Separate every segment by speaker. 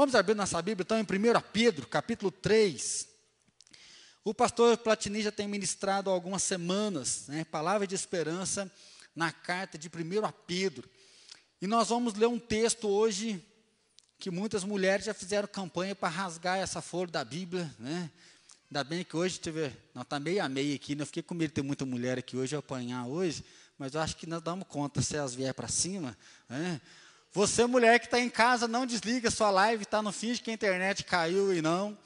Speaker 1: Vamos abrir nossa Bíblia, então, em 1 Pedro, capítulo 3. O pastor Platini já tem ministrado há algumas semanas, né, palavra de esperança na carta de 1 Pedro. E nós vamos ler um texto hoje que muitas mulheres já fizeram campanha para rasgar essa folha da Bíblia, né? Ainda bem que hoje teve, não está meio a meio aqui, né? Eu fiquei com medo de ter muita mulher aqui hoje, apanhar hoje, mas eu acho que nós damos conta se elas vier para cima, né? Você, mulher que está em casa, não desliga sua live, está no fim de que a internet caiu e não,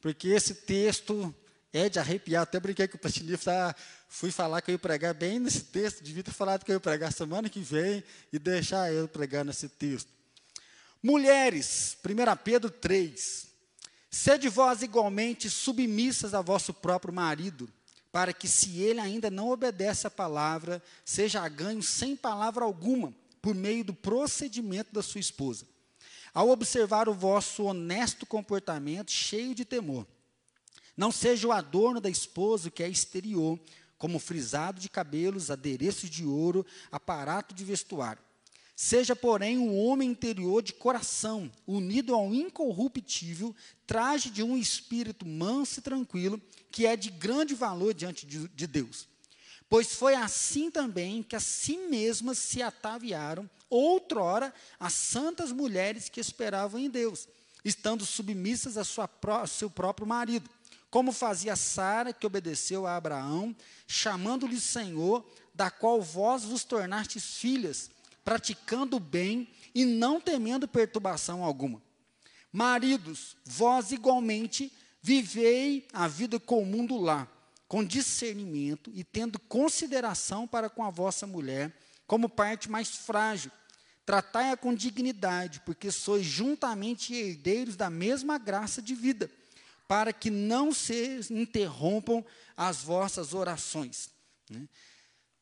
Speaker 1: porque esse texto é de arrepiar. Até brinquei com o Platinif, tá, fui falar que eu ia pregar bem nesse texto, devia ter falado que eu ia pregar semana que vem e deixar eu pregar nesse texto. Mulheres, 1 Pedro 3. Sede vós igualmente submissas a vosso próprio marido, para que, se ele ainda não obedece à palavra, seja ganho sem palavra alguma por meio do procedimento da sua esposa. Ao observar o vosso honesto comportamento, cheio de temor, não seja o adorno da esposa que é exterior, como frisado de cabelos, adereços de ouro, aparato de vestuário. Seja, porém, um homem interior de coração, unido ao incorruptível, traje de um espírito manso e tranquilo, que é de grande valor diante de, de Deus. Pois foi assim também que a si mesmas se ataviaram, outrora, as santas mulheres que esperavam em Deus, estando submissas a sua, ao seu próprio marido, como fazia Sara, que obedeceu a Abraão, chamando-lhe Senhor, da qual vós vos tornastes filhas, praticando o bem e não temendo perturbação alguma. Maridos, vós igualmente vivei a vida comum do lar com discernimento e tendo consideração para com a vossa mulher, como parte mais frágil. Tratai-a com dignidade, porque sois juntamente herdeiros da mesma graça de vida, para que não se interrompam as vossas orações. Né?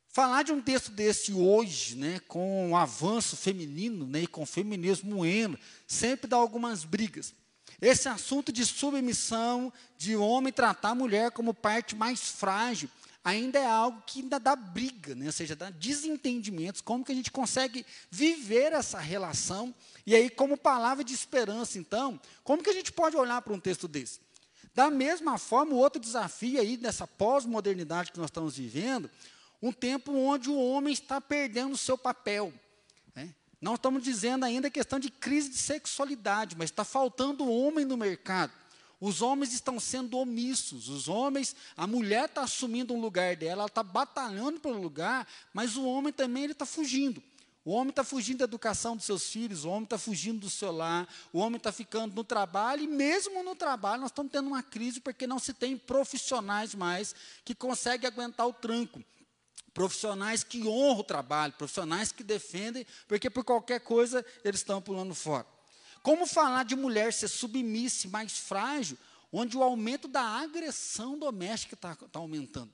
Speaker 1: Falar de um texto desse hoje, né, com o avanço feminino né, e com o feminismo moendo, sempre dá algumas brigas. Esse assunto de submissão, de homem tratar a mulher como parte mais frágil, ainda é algo que ainda dá briga, né? ou seja, dá desentendimentos, como que a gente consegue viver essa relação, e aí como palavra de esperança, então, como que a gente pode olhar para um texto desse? Da mesma forma, o outro desafio aí dessa pós-modernidade que nós estamos vivendo, um tempo onde o homem está perdendo o seu papel, não estamos dizendo ainda questão de crise de sexualidade, mas está faltando homem no mercado. Os homens estão sendo omissos, os homens, a mulher está assumindo um lugar dela, ela está batalhando pelo lugar, mas o homem também ele está fugindo. O homem está fugindo da educação dos seus filhos, o homem está fugindo do seu lar, o homem está ficando no trabalho, e mesmo no trabalho nós estamos tendo uma crise porque não se tem profissionais mais que conseguem aguentar o tranco profissionais que honram o trabalho, profissionais que defendem, porque por qualquer coisa eles estão pulando fora. Como falar de mulher ser submissa, mais frágil, onde o aumento da agressão doméstica está tá aumentando?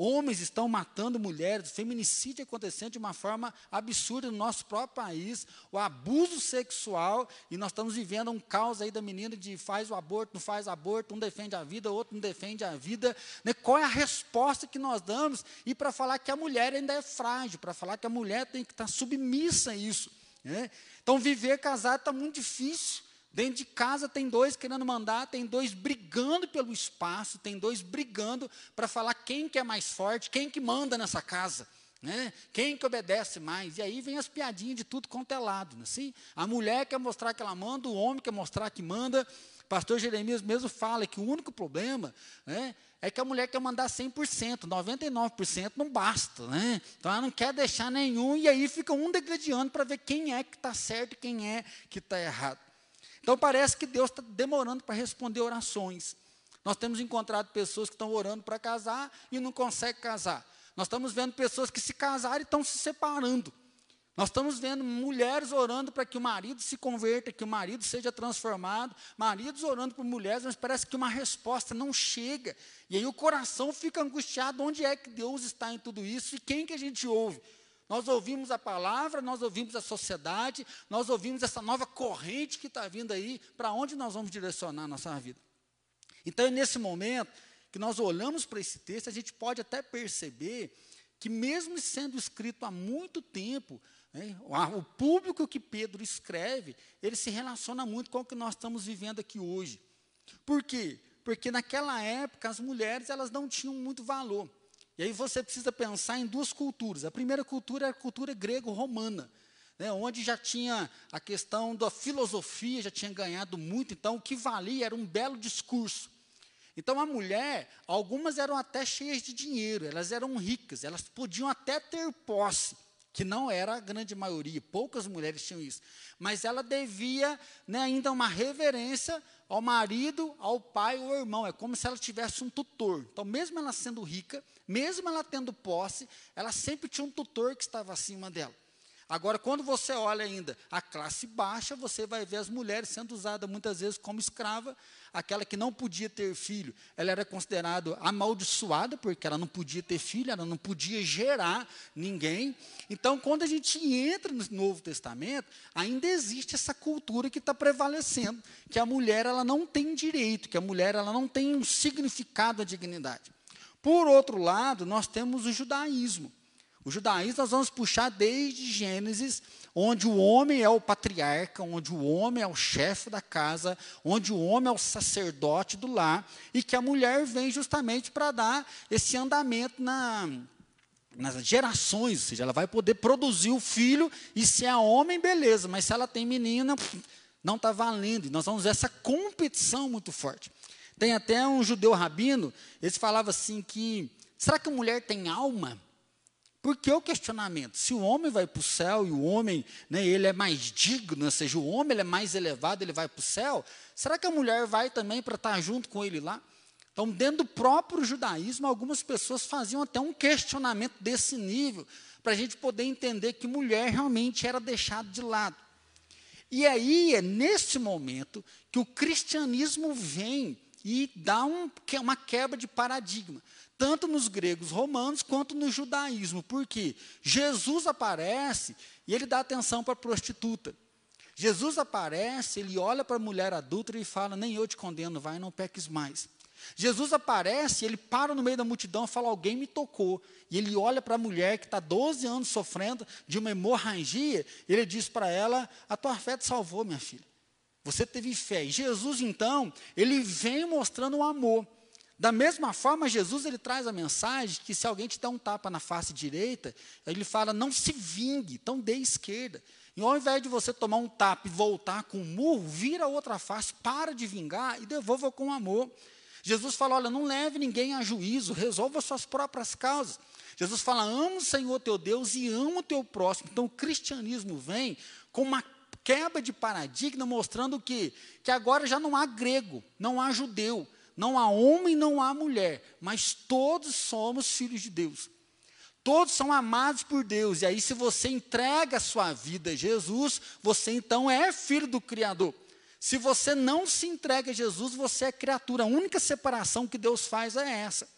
Speaker 1: Homens estão matando mulheres, feminicídio acontecendo de uma forma absurda no nosso próprio país, o abuso sexual, e nós estamos vivendo um caos aí da menina de faz o aborto, não faz aborto, um defende a vida, outro não defende a vida. Né? Qual é a resposta que nós damos? E para falar que a mulher ainda é frágil, para falar que a mulher tem que estar submissa a isso. Né? Então, viver casado está muito difícil. Dentro de casa tem dois querendo mandar, tem dois brigando pelo espaço, tem dois brigando para falar quem que é mais forte, quem que manda nessa casa. Né? Quem que obedece mais? E aí vem as piadinhas de tudo quanto é lado. Né? Assim, a mulher quer mostrar que ela manda, o homem quer mostrar que manda. Pastor Jeremias mesmo fala que o único problema né, é que a mulher quer mandar 100%, 99% não basta. Né? Então ela não quer deixar nenhum, e aí fica um degradando para ver quem é que está certo e quem é que está errado. Então parece que Deus está demorando para responder orações. Nós temos encontrado pessoas que estão orando para casar e não conseguem casar. Nós estamos vendo pessoas que se casaram e estão se separando. Nós estamos vendo mulheres orando para que o marido se converta, que o marido seja transformado, maridos orando por mulheres, mas parece que uma resposta não chega. E aí o coração fica angustiado, onde é que Deus está em tudo isso e quem que a gente ouve? Nós ouvimos a palavra, nós ouvimos a sociedade, nós ouvimos essa nova corrente que está vindo aí, para onde nós vamos direcionar a nossa vida. Então, é nesse momento que nós olhamos para esse texto, a gente pode até perceber que, mesmo sendo escrito há muito tempo, Né? O público que Pedro escreve, ele se relaciona muito com o que nós estamos vivendo aqui hoje. Por quê? Porque naquela época as mulheres elas não tinham muito valor. E aí você precisa pensar em duas culturas. A primeira cultura é a cultura grego-romana, né, onde já tinha a questão da filosofia, já tinha ganhado muito, então o que valia era um belo discurso. Então a mulher, algumas eram até cheias de dinheiro, elas eram ricas, elas podiam até ter posse que não era a grande maioria, poucas mulheres tinham isso, mas ela devia né, ainda uma reverência ao marido, ao pai ou ao irmão, é como se ela tivesse um tutor. Então, mesmo ela sendo rica, mesmo ela tendo posse, ela sempre tinha um tutor que estava acima dela. Agora, quando você olha ainda a classe baixa, você vai ver as mulheres sendo usadas muitas vezes como escrava. Aquela que não podia ter filho, ela era considerada amaldiçoada, porque ela não podia ter filho, ela não podia gerar ninguém. Então, quando a gente entra no Novo Testamento, ainda existe essa cultura que está prevalecendo, que a mulher ela não tem direito, que a mulher ela não tem um significado à dignidade. Por outro lado, nós temos o judaísmo. O judaísmo nós vamos puxar desde Gênesis, onde o homem é o patriarca, onde o homem é o chefe da casa, onde o homem é o sacerdote do lar, e que a mulher vem justamente para dar esse andamento na, nas gerações, ou seja, ela vai poder produzir o filho, e se é homem, beleza, mas se ela tem menina, não está valendo. E nós vamos ver essa competição muito forte. Tem até um judeu rabino, ele falava assim que, será que a mulher tem alma? Por que o questionamento? Se o homem vai para o céu e o homem, né, ele é mais digno, ou seja, o homem ele é mais elevado, ele vai para o céu, será que a mulher vai também para estar junto com ele lá? Então, dentro do próprio judaísmo, algumas pessoas faziam até um questionamento desse nível, para a gente poder entender que mulher realmente era deixada de lado. E aí é nesse momento que o cristianismo vem e dá um, uma quebra de paradigma tanto nos gregos romanos quanto no judaísmo. Porque Jesus aparece e ele dá atenção para a prostituta. Jesus aparece, ele olha para a mulher adulta e fala: Nem eu te condeno, vai, não peques mais. Jesus aparece, ele para no meio da multidão e fala: Alguém me tocou. E ele olha para a mulher que está 12 anos sofrendo de uma hemorragia, e ele diz para ela: A tua fé te salvou, minha filha. Você teve fé. E Jesus, então, ele vem mostrando o amor. Da mesma forma, Jesus ele traz a mensagem que se alguém te dá um tapa na face direita, ele fala, não se vingue, então dê esquerda. E ao invés de você tomar um tapa e voltar com um murro, vira a outra face, para de vingar e devolva com amor. Jesus fala, olha, não leve ninguém a juízo, resolva suas próprias causas. Jesus fala, ama o Senhor teu Deus e ama o teu próximo. Então o cristianismo vem com uma quebra de paradigma, mostrando que, que agora já não há grego, não há judeu, não há homem, não há mulher, mas todos somos filhos de Deus. Todos são amados por Deus. E aí, se você entrega a sua vida a Jesus, você então é filho do Criador. Se você não se entrega a Jesus, você é criatura. A única separação que Deus faz é essa.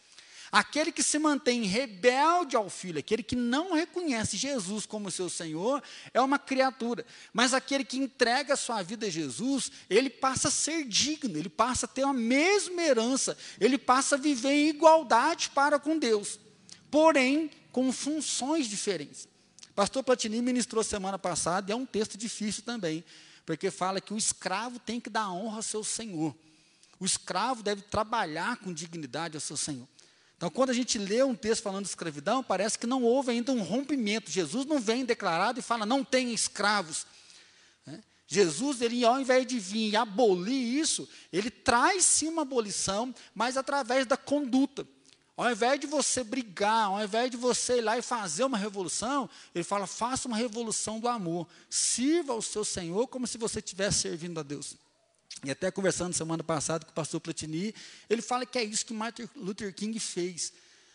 Speaker 1: Aquele que se mantém rebelde ao Filho, aquele que não reconhece Jesus como seu Senhor, é uma criatura. Mas aquele que entrega a sua vida a Jesus, ele passa a ser digno, ele passa a ter a mesma herança, ele passa a viver em igualdade para com Deus, porém com funções diferentes. Pastor Platini ministrou semana passada, e é um texto difícil também, porque fala que o escravo tem que dar honra ao seu senhor. O escravo deve trabalhar com dignidade ao seu senhor. Então, quando a gente lê um texto falando de escravidão, parece que não houve ainda um rompimento. Jesus não vem declarado e fala, não tem escravos. Né? Jesus, ele, ao invés de vir abolir isso, ele traz sim uma abolição, mas através da conduta. Ao invés de você brigar, ao invés de você ir lá e fazer uma revolução, ele fala: faça uma revolução do amor. Sirva ao seu Senhor como se você estivesse servindo a Deus. E até conversando semana passada com o pastor Platini, ele fala que é isso que Martin Luther King fez.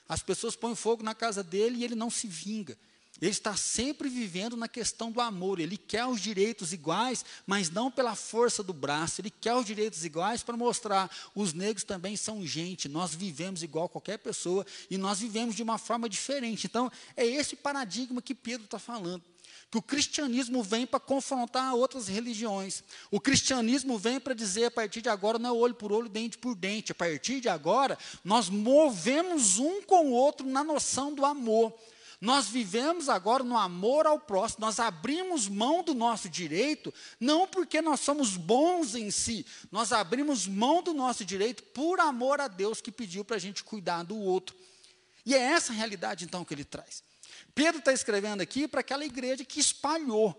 Speaker 1: As pessoas põem fogo na casa dele e ele não se vinga. Ele está sempre vivendo na questão do amor. Ele quer os direitos iguais, mas não pela força do braço. Ele quer os direitos iguais para mostrar os negros também são gente. Nós vivemos igual qualquer pessoa e nós vivemos de uma forma diferente. Então, é esse paradigma que Pedro está falando que o cristianismo vem para confrontar outras religiões. O cristianismo vem para dizer, a partir de agora, não é olho por olho, dente por dente. A partir de agora, nós movemos um com o outro na noção do amor. Nós vivemos agora no amor ao próximo, nós abrimos mão do nosso direito, não porque nós somos bons em si, nós abrimos mão do nosso direito por amor a Deus que pediu para a gente cuidar do outro. E é essa a realidade, então, que ele traz. Pedro está escrevendo aqui para aquela igreja que espalhou.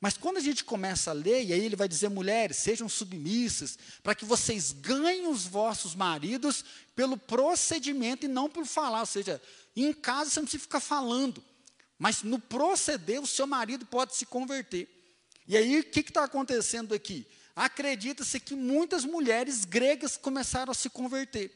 Speaker 1: Mas quando a gente começa a ler, e aí ele vai dizer, mulheres, sejam submissas, para que vocês ganhem os vossos maridos pelo procedimento e não por falar. Ou seja, em casa você não precisa ficar falando, mas no proceder o seu marido pode se converter. E aí o que está acontecendo aqui? Acredita-se que muitas mulheres gregas começaram a se converter.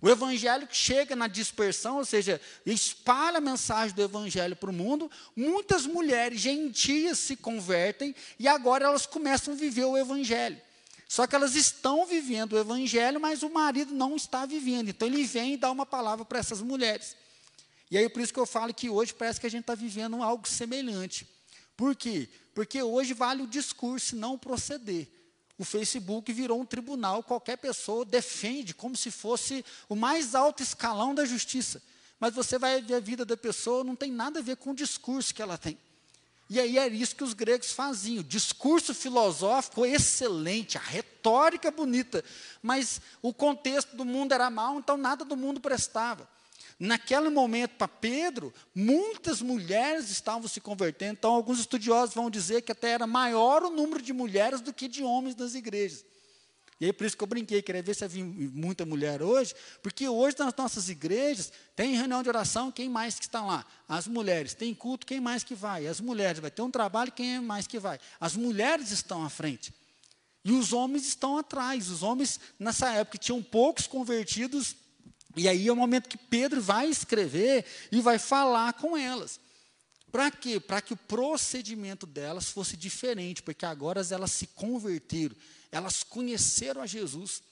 Speaker 1: O evangelho que chega na dispersão, ou seja, espalha a mensagem do evangelho para o mundo, muitas mulheres gentias se convertem e agora elas começam a viver o evangelho. Só que elas estão vivendo o evangelho, mas o marido não está vivendo. Então ele vem e dá uma palavra para essas mulheres. E aí por isso que eu falo que hoje parece que a gente está vivendo algo semelhante. Por quê? Porque hoje vale o discurso, não o proceder. O Facebook virou um tribunal, qualquer pessoa defende como se fosse o mais alto escalão da justiça. Mas você vai ver a vida da pessoa, não tem nada a ver com o discurso que ela tem. E aí era isso que os gregos faziam. Discurso filosófico excelente, a retórica bonita, mas o contexto do mundo era mau, então nada do mundo prestava. Naquele momento, para Pedro, muitas mulheres estavam se convertendo. Então, alguns estudiosos vão dizer que até era maior o número de mulheres do que de homens nas igrejas. E aí, por isso que eu brinquei, queria ver se havia muita mulher hoje, porque hoje nas nossas igrejas tem reunião de oração, quem mais que está lá? As mulheres. Tem culto, quem mais que vai? As mulheres. Vai ter um trabalho, quem mais que vai? As mulheres estão à frente. E os homens estão atrás. Os homens, nessa época, tinham poucos convertidos e aí é o momento que Pedro vai escrever e vai falar com elas. Para quê? Para que o procedimento delas fosse diferente, porque agora elas se converteram, elas conheceram a Jesus.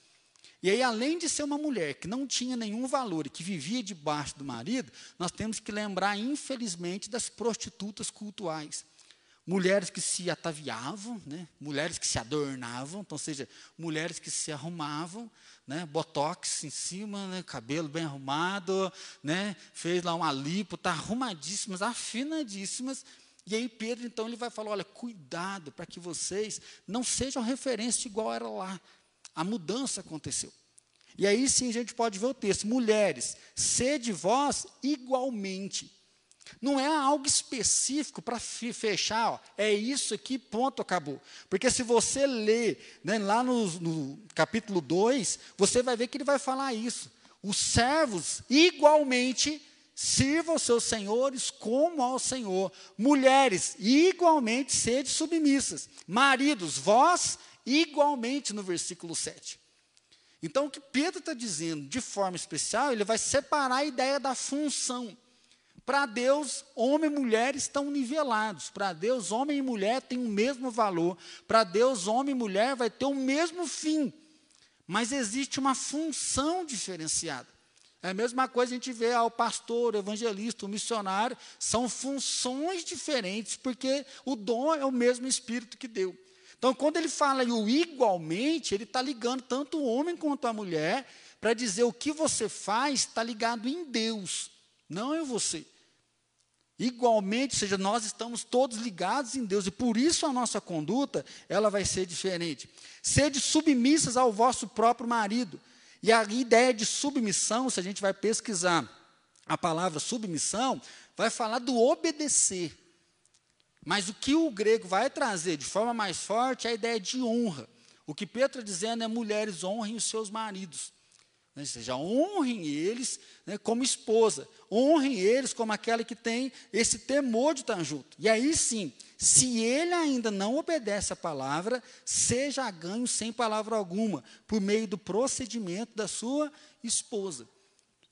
Speaker 1: E aí, além de ser uma mulher que não tinha nenhum valor e que vivia debaixo do marido, nós temos que lembrar, infelizmente, das prostitutas cultuais mulheres que se ataviavam, né? mulheres que se adornavam, então, ou seja, mulheres que se arrumavam, né? botox em cima, né? cabelo bem arrumado, né? fez lá uma lipo, está arrumadíssimas, afinadíssimas. E aí Pedro, então, ele vai falar, olha, cuidado para que vocês não sejam referência igual era lá. A mudança aconteceu. E aí sim a gente pode ver o texto, mulheres, sede vós igualmente. Não é algo específico para fechar, ó, é isso aqui, ponto, acabou. Porque se você ler né, lá no, no capítulo 2, você vai ver que ele vai falar isso. Os servos, igualmente, sirvam seus senhores como ao Senhor. Mulheres, igualmente, sede submissas. Maridos, vós, igualmente, no versículo 7. Então, o que Pedro está dizendo de forma especial, ele vai separar a ideia da função. Para Deus, homem e mulher estão nivelados. Para Deus, homem e mulher têm o mesmo valor. Para Deus, homem e mulher vai ter o mesmo fim. Mas existe uma função diferenciada. É a mesma coisa a gente vê ao pastor, o evangelista, o missionário, são funções diferentes, porque o dom é o mesmo Espírito que deu. Então, quando ele fala o igualmente, ele está ligando tanto o homem quanto a mulher, para dizer o que você faz está ligado em Deus, não em você. Igualmente, seja, nós estamos todos ligados em Deus e por isso a nossa conduta, ela vai ser diferente. Sede submissas ao vosso próprio marido. E a ideia de submissão, se a gente vai pesquisar a palavra submissão, vai falar do obedecer. Mas o que o grego vai trazer de forma mais forte é a ideia de honra. O que Pedro está dizendo é mulheres honrem os seus maridos. Né? Ou seja, honrem eles né, como esposa, honrem eles como aquela que tem esse temor de estar junto. E aí sim, se ele ainda não obedece a palavra, seja ganho sem palavra alguma, por meio do procedimento da sua esposa.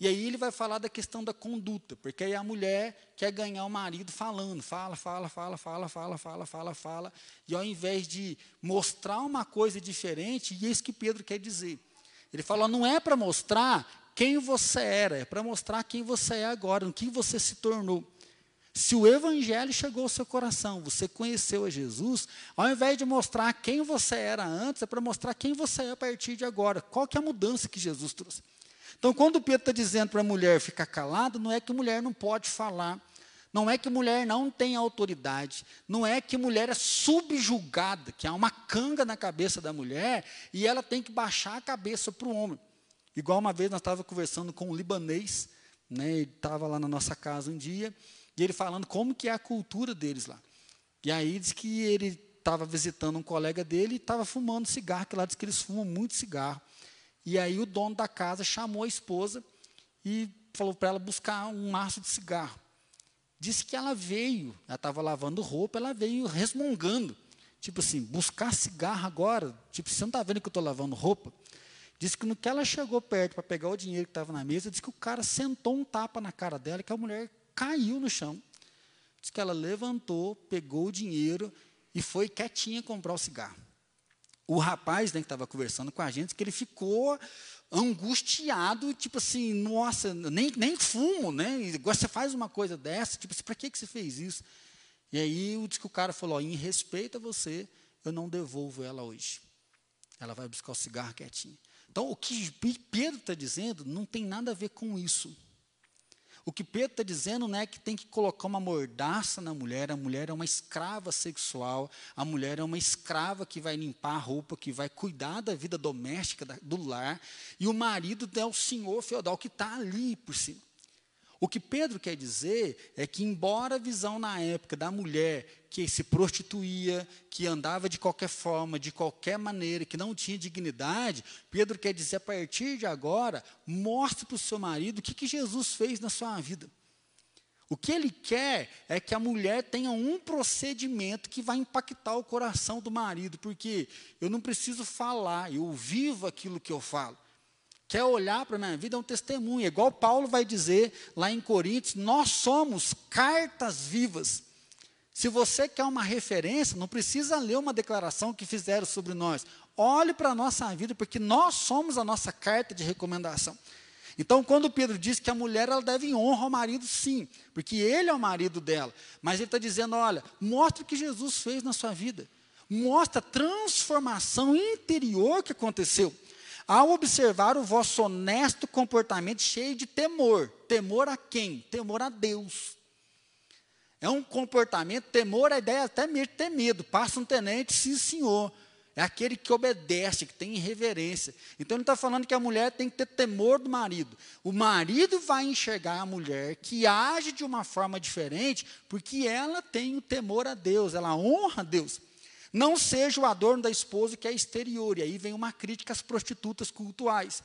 Speaker 1: E aí ele vai falar da questão da conduta, porque aí a mulher quer ganhar o marido falando, fala, fala, fala, fala, fala, fala, fala, fala, e ao invés de mostrar uma coisa diferente, e é isso que Pedro quer dizer. Ele fala, não é para mostrar quem você era, é para mostrar quem você é agora, o que você se tornou. Se o evangelho chegou ao seu coração, você conheceu a Jesus, ao invés de mostrar quem você era antes, é para mostrar quem você é a partir de agora. Qual que é a mudança que Jesus trouxe? Então, quando Pedro está dizendo para a mulher ficar calada, não é que a mulher não pode falar, Não é que mulher não tem autoridade, não é que mulher é subjugada, que há uma canga na cabeça da mulher e ela tem que baixar a cabeça para o homem. Igual uma vez nós estávamos conversando com um libanês, né, ele estava lá na nossa casa um dia, e ele falando como que é a cultura deles lá. E aí diz que ele estava visitando um colega dele e estava fumando cigarro, que lá diz que eles fumam muito cigarro. E aí o dono da casa chamou a esposa e falou para ela buscar um maço de cigarro. Disse que ela veio, ela estava lavando roupa, ela veio resmungando. Tipo assim, buscar cigarro agora? Tipo, você não está vendo que eu estou lavando roupa? Disse que no que ela chegou perto para pegar o dinheiro que estava na mesa, disse que o cara sentou um tapa na cara dela e que a mulher caiu no chão. Diz que ela levantou, pegou o dinheiro e foi quietinha comprar o cigarro. O rapaz né, que estava conversando com a gente, que ele ficou angustiado, tipo assim, nossa, nem, nem fumo, né? Agora você faz uma coisa dessa, tipo assim, para que, que você fez isso? E aí diz que o cara falou, em respeito a você, eu não devolvo ela hoje. Ela vai buscar o cigarro quietinha. Então, o que Pedro está dizendo não tem nada a ver com isso. O que Pedro está dizendo não é que tem que colocar uma mordaça na mulher, a mulher é uma escrava sexual, a mulher é uma escrava que vai limpar a roupa, que vai cuidar da vida doméstica do lar, e o marido é o senhor feudal que está ali por cima. O que Pedro quer dizer é que, embora a visão na época da mulher que se prostituía, que andava de qualquer forma, de qualquer maneira, que não tinha dignidade, Pedro quer dizer, a partir de agora, mostre para o seu marido o que, que Jesus fez na sua vida. O que ele quer é que a mulher tenha um procedimento que vai impactar o coração do marido, porque eu não preciso falar, eu vivo aquilo que eu falo quer olhar para a minha vida é um testemunho. Igual Paulo vai dizer lá em Coríntios, nós somos cartas vivas. Se você quer uma referência, não precisa ler uma declaração que fizeram sobre nós. Olhe para a nossa vida, porque nós somos a nossa carta de recomendação. Então, quando Pedro diz que a mulher ela deve honra ao marido, sim, porque ele é o marido dela. Mas ele está dizendo: olha, mostra o que Jesus fez na sua vida. Mostra a transformação interior que aconteceu ao observar o vosso honesto comportamento cheio de temor. Temor a quem? Temor a Deus. É um comportamento, temor, a ideia é até mesmo ter medo. Passa um tenente, sim, senhor. É aquele que obedece, que tem reverência. Então ele está falando que a mulher tem que ter temor do marido. O marido vai enxergar a mulher que age de uma forma diferente, porque ela tem o temor a Deus, ela honra a Deus. Não seja o adorno da esposa que é exterior. E aí vem uma crítica às prostitutas cultuais.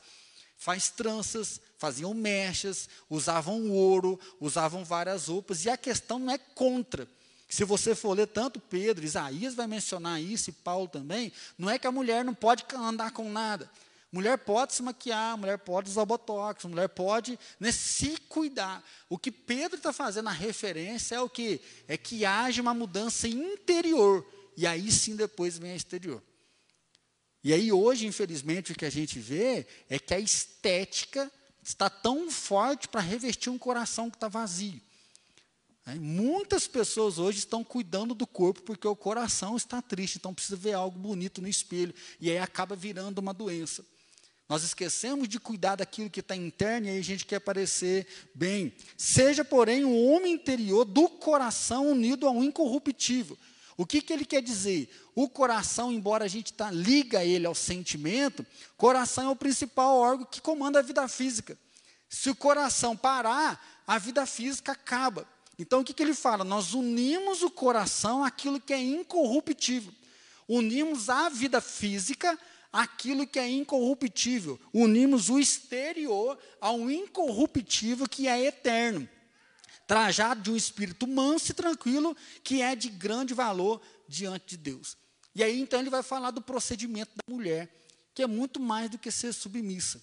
Speaker 1: Faz tranças, faziam mechas, usavam ouro, usavam várias roupas. E a questão não é contra. Se você for ler tanto Pedro, Isaías vai mencionar isso, e Paulo também, não é que a mulher não pode andar com nada. Mulher pode se maquiar, mulher pode usar botox, mulher pode né, se cuidar. O que Pedro está fazendo a referência é o que? É que haja uma mudança interior e aí sim depois vem a exterior. E aí hoje, infelizmente, o que a gente vê é que a estética está tão forte para revestir um coração que está vazio. É, muitas pessoas hoje estão cuidando do corpo porque o coração está triste, então precisa ver algo bonito no espelho. E aí acaba virando uma doença. Nós esquecemos de cuidar daquilo que está interno e aí a gente quer parecer bem. Seja, porém, um homem interior do coração unido a um incorruptível. O que, que ele quer dizer? O coração, embora a gente tá, liga ele ao sentimento, coração é o principal órgão que comanda a vida física. Se o coração parar, a vida física acaba. Então o que, que ele fala? Nós unimos o coração àquilo que é incorruptível. Unimos a vida física àquilo que é incorruptível. Unimos o exterior ao incorruptível que é eterno trajado de um espírito manso e tranquilo, que é de grande valor diante de Deus. E aí então ele vai falar do procedimento da mulher, que é muito mais do que ser submissa.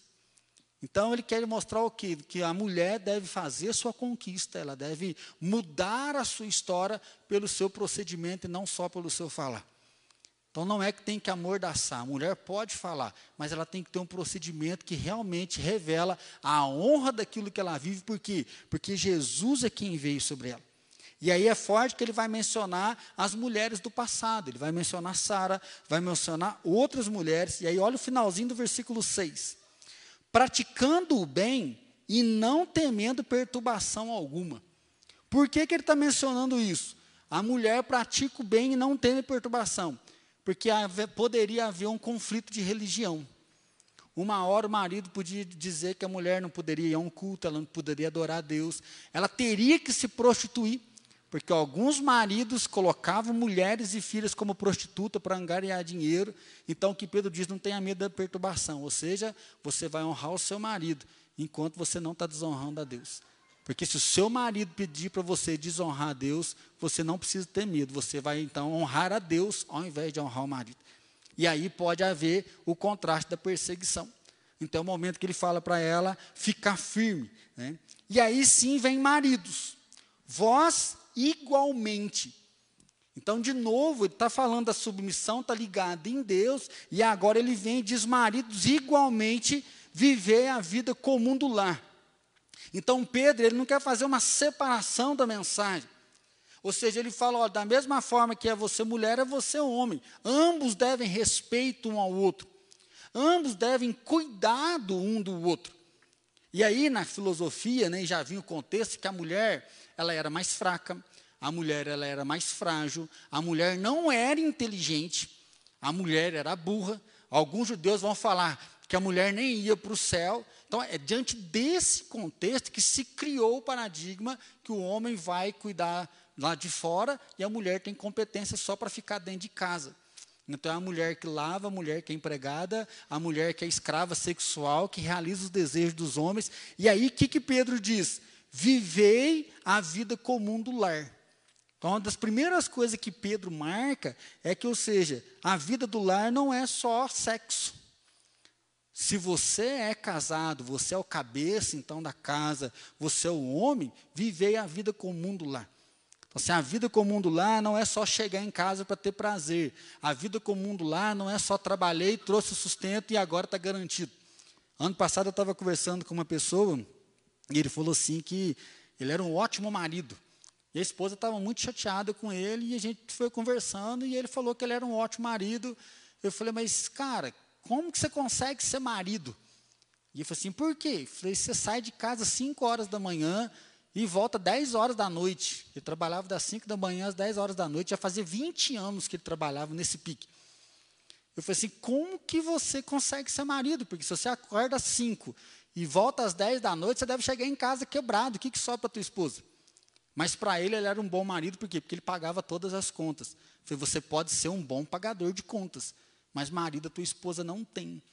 Speaker 1: Então ele quer mostrar o quê? Que a mulher deve fazer sua conquista, ela deve mudar a sua história pelo seu procedimento e não só pelo seu falar. Então não é que tem que amordaçar, a mulher pode falar, mas ela tem que ter um procedimento que realmente revela a honra daquilo que ela vive, por quê? Porque Jesus é quem veio sobre ela. E aí é forte que ele vai mencionar as mulheres do passado, ele vai mencionar Sara, vai mencionar outras mulheres, e aí olha o finalzinho do versículo 6. Praticando o bem e não temendo perturbação alguma. Por que, que ele está mencionando isso? A mulher pratica o bem e não teme perturbação, porque poderia haver um conflito de religião. Uma hora o marido podia dizer que a mulher não poderia ir a um culto, ela não poderia adorar a Deus, ela teria que se prostituir, porque alguns maridos colocavam mulheres e filhas como prostituta para angariar dinheiro. Então, o que Pedro diz, não tenha medo da perturbação, ou seja, você vai honrar o seu marido, enquanto você não está desonrando a Deus. Porque se o seu marido pedir para você desonrar a Deus, você não precisa ter medo, você vai então honrar a Deus ao invés de honrar o marido. E aí pode haver o contraste da perseguição. Então é o momento que ele fala para ela ficar firme. Né? E aí sim vem maridos. Vós igualmente. Então, de novo, ele está falando da submissão, está ligada em Deus, e agora ele vem e diz: maridos, igualmente viver a vida comum do lar. Então, Pedro, ele não quer fazer uma separação da mensagem. Ou seja, ele fala: ó, da mesma forma que é você mulher, é você homem. Ambos devem respeito um ao outro. Ambos devem cuidar do um do outro. E aí, na filosofia, né, já vinha o contexto que a mulher ela era mais fraca, a mulher ela era mais frágil, a mulher não era inteligente, a mulher era burra. Alguns judeus vão falar que a mulher nem ia para o céu. Então, é diante desse contexto que se criou o paradigma que o homem vai cuidar lá de fora e a mulher tem competência só para ficar dentro de casa. Então é a mulher que lava, a mulher que é empregada, a mulher que é escrava sexual, que realiza os desejos dos homens. E aí o que, que Pedro diz? Vivei a vida comum do lar. Então, uma das primeiras coisas que Pedro marca é que, ou seja, a vida do lar não é só sexo. Se você é casado, você é o cabeça então da casa, você é o homem, vivei a vida comum do lar. Assim, a vida comum do lar não é só chegar em casa para ter prazer. A vida comum do lar não é só trabalhei, trouxe o sustento e agora está garantido. Ano passado eu estava conversando com uma pessoa e ele falou assim que ele era um ótimo marido. E a esposa estava muito chateada com ele e a gente foi conversando e ele falou que ele era um ótimo marido. Eu falei, mas cara, como que você consegue ser marido? E ele falou assim, por quê? Eu falei, você sai de casa às 5 horas da manhã, e volta 10 horas da noite. Ele trabalhava das 5 da manhã às 10 horas da noite, já fazia 20 anos que ele trabalhava nesse pique. Eu falei assim: como que você consegue ser marido? Porque se você acorda às 5 e volta às 10 da noite, você deve chegar em casa quebrado. O que, que sobra para tua esposa? Mas para ele, ele era um bom marido, por quê? Porque ele pagava todas as contas. Eu falei, você pode ser um bom pagador de contas, mas marido a tua esposa não tem.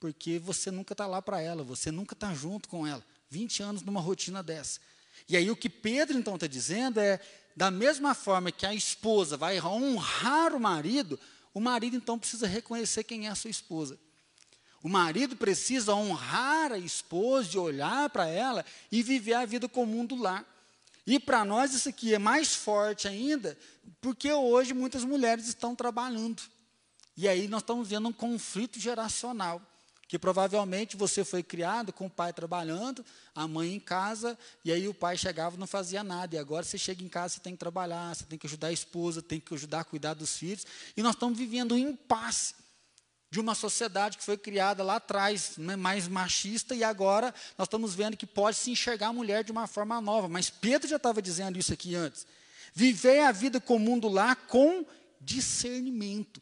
Speaker 1: Porque você nunca está lá para ela, você nunca está junto com ela. 20 anos numa rotina dessa. E aí o que Pedro então está dizendo é, da mesma forma que a esposa vai honrar o marido, o marido então precisa reconhecer quem é a sua esposa. O marido precisa honrar a esposa, de olhar para ela e viver a vida comum do lar. E para nós isso aqui é mais forte ainda, porque hoje muitas mulheres estão trabalhando. E aí nós estamos vendo um conflito geracional que provavelmente você foi criado com o pai trabalhando, a mãe em casa, e aí o pai chegava e não fazia nada. E agora você chega em casa, você tem que trabalhar, você tem que ajudar a esposa, tem que ajudar a cuidar dos filhos. E nós estamos vivendo um impasse de uma sociedade que foi criada lá atrás, né, mais machista, e agora nós estamos vendo que pode se enxergar a mulher de uma forma nova. Mas Pedro já estava dizendo isso aqui antes. Viver a vida comum do lar com discernimento.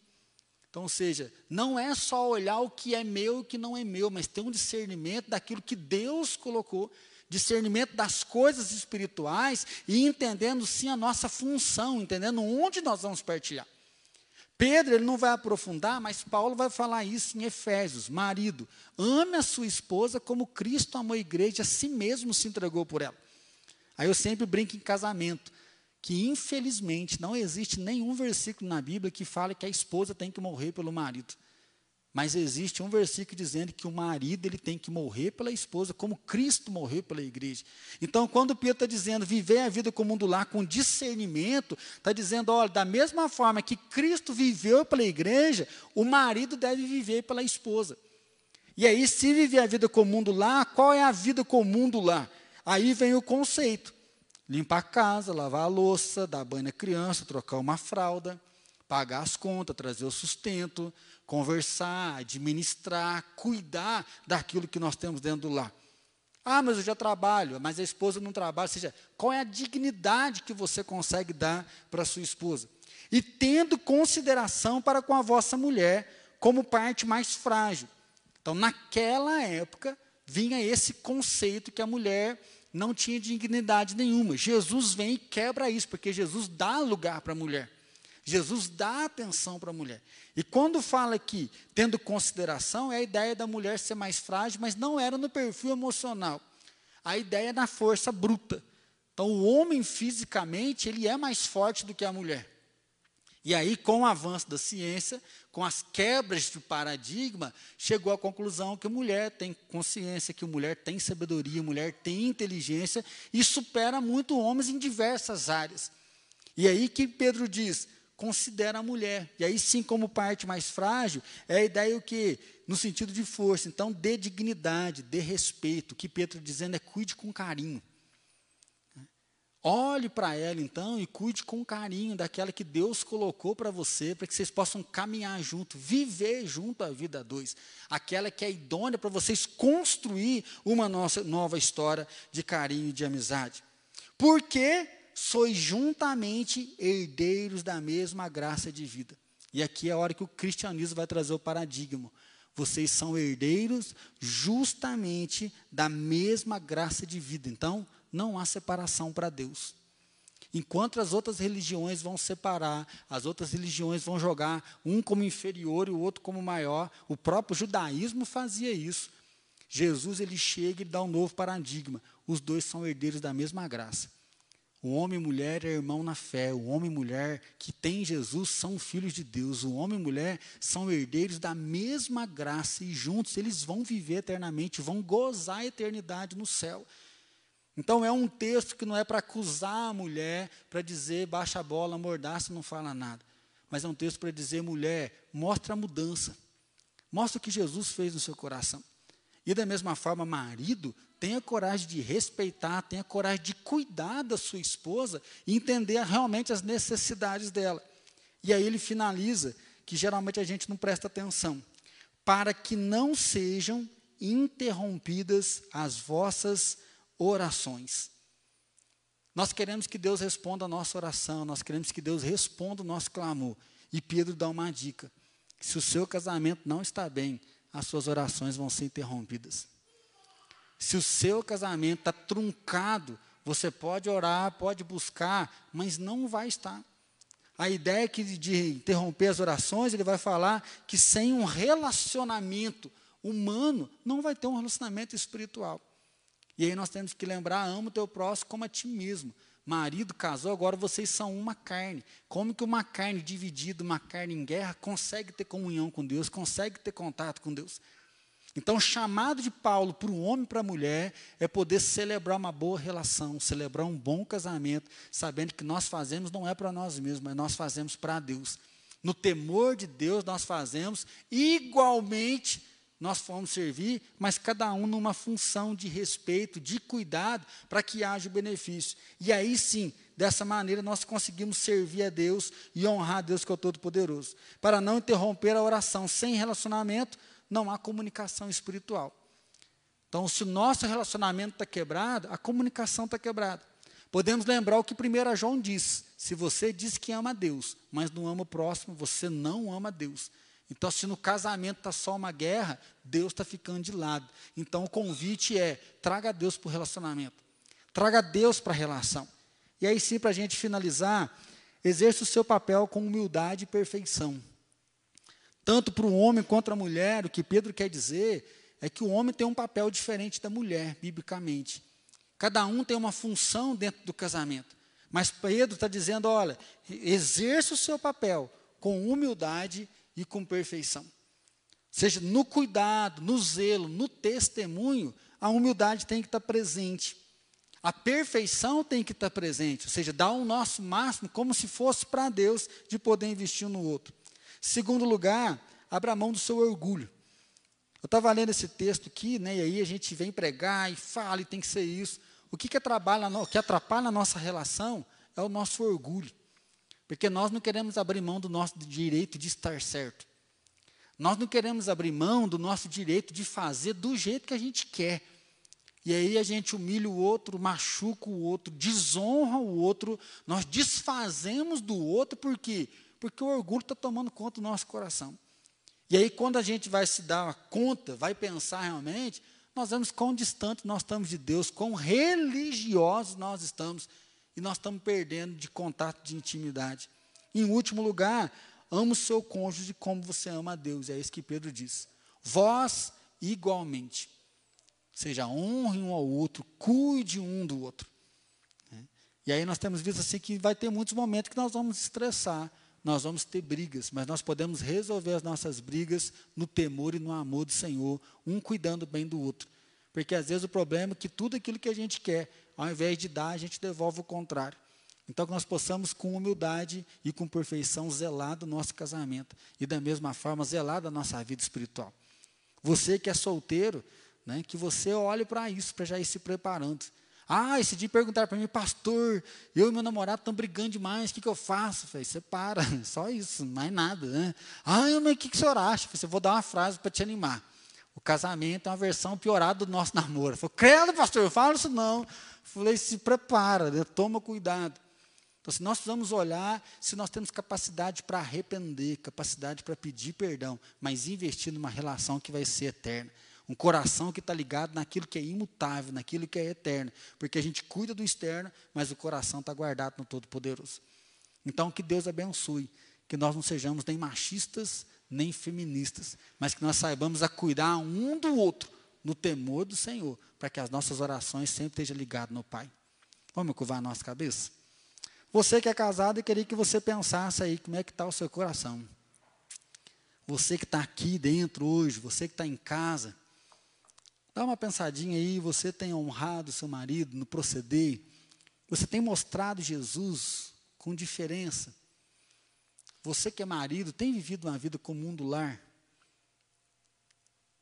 Speaker 1: Então, ou seja, não é só olhar o que é meu e o que não é meu, mas ter um discernimento daquilo que Deus colocou, discernimento das coisas espirituais e entendendo sim a nossa função, entendendo onde nós vamos partilhar. Pedro ele não vai aprofundar, mas Paulo vai falar isso em Efésios. Marido, ame a sua esposa como Cristo amou a igreja, a si mesmo se entregou por ela. Aí eu sempre brinco em casamento que infelizmente não existe nenhum versículo na Bíblia que fale que a esposa tem que morrer pelo marido. Mas existe um versículo dizendo que o marido ele tem que morrer pela esposa, como Cristo morreu pela igreja. Então, quando Pedro está dizendo viver a vida comum do lar com discernimento, está dizendo, olha, da mesma forma que Cristo viveu pela igreja, o marido deve viver pela esposa. E aí, se viver a vida comum do lar, qual é a vida comum do lar? Aí vem o conceito. Limpar a casa, lavar a louça, dar banho na criança, trocar uma fralda, pagar as contas, trazer o sustento, conversar, administrar, cuidar daquilo que nós temos dentro do lar. Ah, mas eu já trabalho, mas a esposa não trabalha. Ou seja, qual é a dignidade que você consegue dar para sua esposa? E tendo consideração para com a vossa mulher como parte mais frágil. Então, naquela época, vinha esse conceito que a mulher não tinha dignidade nenhuma. Jesus vem e quebra isso, porque Jesus dá lugar para a mulher. Jesus dá atenção para a mulher. E quando fala aqui, tendo consideração, é a ideia da mulher ser mais frágil, mas não era no perfil emocional. A ideia é na força bruta. Então, o homem fisicamente, ele é mais forte do que a mulher. E aí, com o avanço da ciência, com as quebras de paradigma, chegou à conclusão que a mulher tem consciência, que a mulher tem sabedoria, a mulher tem inteligência e supera muito homens em diversas áreas. E aí que Pedro diz: considera a mulher. E aí sim, como parte mais frágil, é a ideia o que? No sentido de força. Então, dê dignidade, dê respeito. O que Pedro dizendo é cuide com carinho. Olhe para ela então e cuide com carinho daquela que Deus colocou para você, para que vocês possam caminhar junto, viver junto a vida dois. Aquela que é idônea para vocês construir uma nossa, nova história de carinho e de amizade. Porque sois juntamente herdeiros da mesma graça de vida. E aqui é a hora que o cristianismo vai trazer o paradigma. Vocês são herdeiros justamente da mesma graça de vida. Então, não há separação para Deus. Enquanto as outras religiões vão separar, as outras religiões vão jogar um como inferior e o outro como maior, o próprio judaísmo fazia isso. Jesus ele chega e dá um novo paradigma. Os dois são herdeiros da mesma graça. O homem e mulher é irmão na fé. O homem e mulher que tem Jesus são filhos de Deus. O homem e mulher são herdeiros da mesma graça e juntos eles vão viver eternamente, vão gozar a eternidade no céu. Então é um texto que não é para acusar a mulher, para dizer baixa a bola, mordaça, não fala nada. Mas é um texto para dizer, mulher, mostra a mudança. Mostra o que Jesus fez no seu coração. E da mesma forma, marido, tenha coragem de respeitar, tenha coragem de cuidar da sua esposa e entender realmente as necessidades dela. E aí ele finaliza, que geralmente a gente não presta atenção, para que não sejam interrompidas as vossas orações. Nós queremos que Deus responda a nossa oração, nós queremos que Deus responda o nosso clamor. E Pedro dá uma dica: se o seu casamento não está bem, as suas orações vão ser interrompidas. Se o seu casamento está truncado, você pode orar, pode buscar, mas não vai estar. A ideia é que de interromper as orações, ele vai falar que sem um relacionamento humano, não vai ter um relacionamento espiritual. E aí nós temos que lembrar, ama o teu próximo como a ti mesmo. Marido casou, agora vocês são uma carne. Como que uma carne dividida, uma carne em guerra, consegue ter comunhão com Deus, consegue ter contato com Deus? Então, o chamado de Paulo para o homem e para a mulher é poder celebrar uma boa relação, celebrar um bom casamento, sabendo que nós fazemos não é para nós mesmos, mas nós fazemos para Deus. No temor de Deus, nós fazemos igualmente nós fomos servir, mas cada um numa função de respeito, de cuidado, para que haja benefício. E aí sim, dessa maneira nós conseguimos servir a Deus e honrar a Deus que é o Todo-Poderoso. Para não interromper a oração sem relacionamento, não há comunicação espiritual. Então, se o nosso relacionamento está quebrado, a comunicação está quebrada. Podemos lembrar o que 1 João diz: se você diz que ama a Deus, mas não ama o próximo, você não ama a Deus. Então, se no casamento está só uma guerra, Deus está ficando de lado. Então, o convite é: traga Deus para o relacionamento, traga Deus para a relação. E aí, sim, para a gente finalizar, exerça o seu papel com humildade e perfeição tanto para o homem quanto para a mulher, o que Pedro quer dizer é que o homem tem um papel diferente da mulher, biblicamente. Cada um tem uma função dentro do casamento. Mas Pedro está dizendo: olha, exerça o seu papel com humildade e com perfeição. Seja, no cuidado, no zelo, no testemunho, a humildade tem que estar presente. A perfeição tem que estar presente, ou seja, dar o nosso máximo como se fosse para Deus de poder investir no outro. Segundo lugar, abra mão do seu orgulho. Eu estava lendo esse texto aqui, né, e aí a gente vem pregar e fala, e tem que ser isso. O que, que, atrapalha, o que atrapalha a nossa relação é o nosso orgulho. Porque nós não queremos abrir mão do nosso direito de estar certo. Nós não queremos abrir mão do nosso direito de fazer do jeito que a gente quer. E aí a gente humilha o outro, machuca o outro, desonra o outro, nós desfazemos do outro, por quê? Porque o orgulho está tomando conta do nosso coração. E aí, quando a gente vai se dar conta, vai pensar realmente, nós vemos quão distante nós estamos de Deus, quão religiosos nós estamos, e nós estamos perdendo de contato, de intimidade. Em último lugar, ama o seu cônjuge como você ama a Deus, é isso que Pedro diz. Vós, igualmente. Seja, honre um ao outro, cuide um do outro. Né? E aí nós temos visto assim que vai ter muitos momentos que nós vamos estressar, nós vamos ter brigas, mas nós podemos resolver as nossas brigas no temor e no amor do Senhor, um cuidando bem do outro. Porque às vezes o problema é que tudo aquilo que a gente quer, ao invés de dar, a gente devolve o contrário. Então, que nós possamos, com humildade e com perfeição, zelar do nosso casamento. E, da mesma forma, zelar da nossa vida espiritual. Você que é solteiro, né, que você olhe para isso, para já ir se preparando. Ah, esse dia perguntaram para mim, pastor, eu e meu namorado estamos brigando demais, o que, que eu faço? Eu falei, você para, só isso, mais nada. Né? Ah, mas o que, que o senhor acha? Eu falei, vou dar uma frase para te animar. O casamento é uma versão piorada do nosso namoro. Eu falei, credo, pastor, eu falo isso não. Falei, se prepara, né? toma cuidado. Então, se nós precisamos olhar se nós temos capacidade para arrepender, capacidade para pedir perdão, mas investir numa relação que vai ser eterna. Um coração que está ligado naquilo que é imutável, naquilo que é eterno. Porque a gente cuida do externo, mas o coração está guardado no Todo-Poderoso. Então, que Deus abençoe. Que nós não sejamos nem machistas, nem feministas, mas que nós saibamos a cuidar um do outro, no temor do Senhor, para que as nossas orações sempre estejam ligadas no Pai. Vamos curvar a nossa cabeça? Você que é casado, eu queria que você pensasse aí como é que está o seu coração. Você que está aqui dentro hoje, você que está em casa, Dá uma pensadinha aí, você tem honrado seu marido no proceder? Você tem mostrado Jesus com diferença? Você que é marido, tem vivido uma vida comum do lar?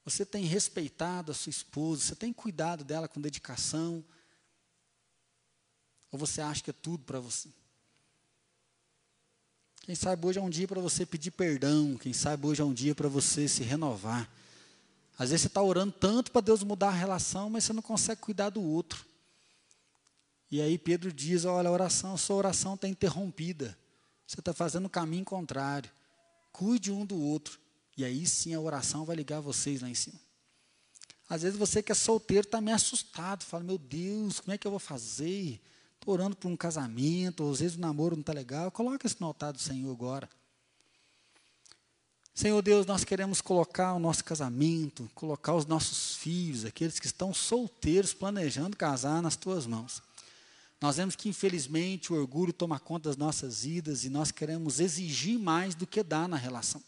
Speaker 1: Você tem respeitado a sua esposa? Você tem cuidado dela com dedicação? Ou você acha que é tudo para você? Quem sabe hoje é um dia para você pedir perdão, quem sabe hoje é um dia para você se renovar. Às vezes você está orando tanto para Deus mudar a relação, mas você não consegue cuidar do outro. E aí Pedro diz: olha, a oração, sua oração está interrompida. Você está fazendo o caminho contrário. Cuide um do outro. E aí sim a oração vai ligar vocês lá em cima. Às vezes você que é solteiro está meio assustado, fala, meu Deus, como é que eu vou fazer? Estou orando por um casamento, ou às vezes o namoro não está legal. Coloca isso no altar do Senhor agora. Senhor Deus, nós queremos colocar o nosso casamento, colocar os nossos filhos, aqueles que estão solteiros, planejando casar, nas tuas mãos. Nós vemos que, infelizmente, o orgulho toma conta das nossas vidas e nós queremos exigir mais do que dar na relação.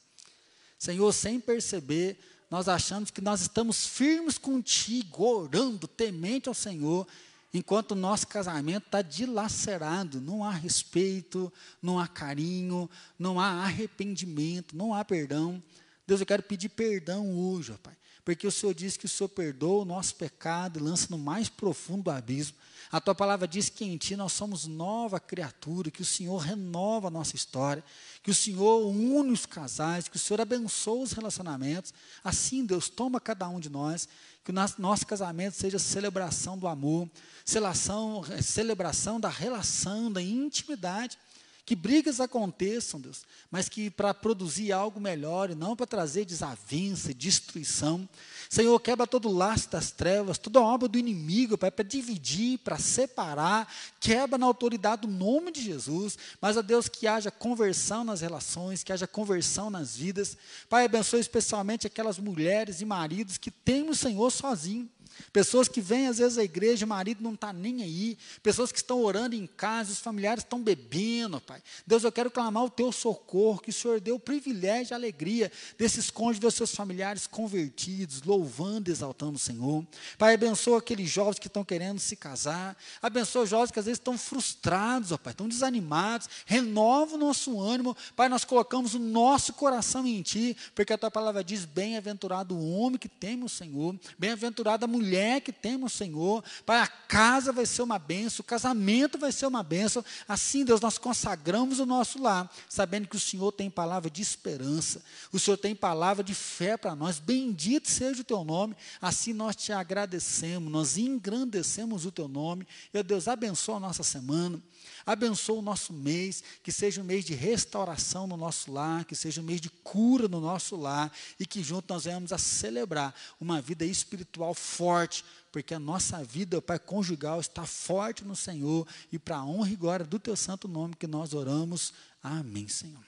Speaker 1: Senhor, sem perceber, nós achamos que nós estamos firmes contigo, orando, temente ao Senhor, enquanto o nosso casamento está dilacerado, não há respeito, não há carinho, não há arrependimento, não há perdão. Deus, eu quero pedir perdão hoje, ó Pai, porque o Senhor diz que o Senhor perdoa o nosso pecado e lança no mais profundo do abismo. A tua palavra diz que em ti nós somos nova criatura, que o Senhor renova a nossa história, que o Senhor une os casais, que o Senhor abençoa os relacionamentos. Assim, Deus, toma cada um de nós, que o nosso casamento seja celebração do amor, celebração, celebração da relação, da intimidade. Que brigas aconteçam, Deus, mas que para produzir algo melhor e não para trazer desavença, destruição. Senhor, quebra todo laço das trevas, toda a obra do inimigo, Pai, para dividir, para separar, quebra na autoridade do nome de Jesus. Mas, ó Deus, que haja conversão nas relações, que haja conversão nas vidas. Pai, abençoe especialmente aquelas mulheres e maridos que têm o Senhor sozinho. Pessoas que vêm às vezes à igreja, o marido não está nem aí. Pessoas que estão orando em casa, os familiares estão bebendo, Pai. Deus, eu quero clamar o teu socorro, que o Senhor dê o privilégio e alegria desses cônjuges, seus familiares convertidos, louvando exaltando o Senhor. Pai, abençoa aqueles jovens que estão querendo se casar. Abençoa os jovens que às vezes estão frustrados, ó Pai, estão desanimados. Renova o nosso ânimo. Pai, nós colocamos o nosso coração em Ti, porque a Tua palavra diz: bem-aventurado o homem que teme o Senhor, bem-aventurada a mulher mulher que teme o Senhor. Pai, a casa vai ser uma benção, o casamento vai ser uma benção. Assim, Deus, nós consagramos o nosso lar, sabendo que o Senhor tem palavra de esperança, o Senhor tem palavra de fé para nós. Bendito seja o teu nome. Assim nós te agradecemos, nós engrandecemos o teu nome. Meu Deus, abençoa a nossa semana. Abençoa o nosso mês, que seja um mês de restauração no nosso lar, que seja um mês de cura no nosso lar e que juntos nós venhamos a celebrar uma vida espiritual forte, porque a nossa vida, Pai, conjugal está forte no Senhor e para a honra e glória do teu santo nome que nós oramos. Amém, Senhor.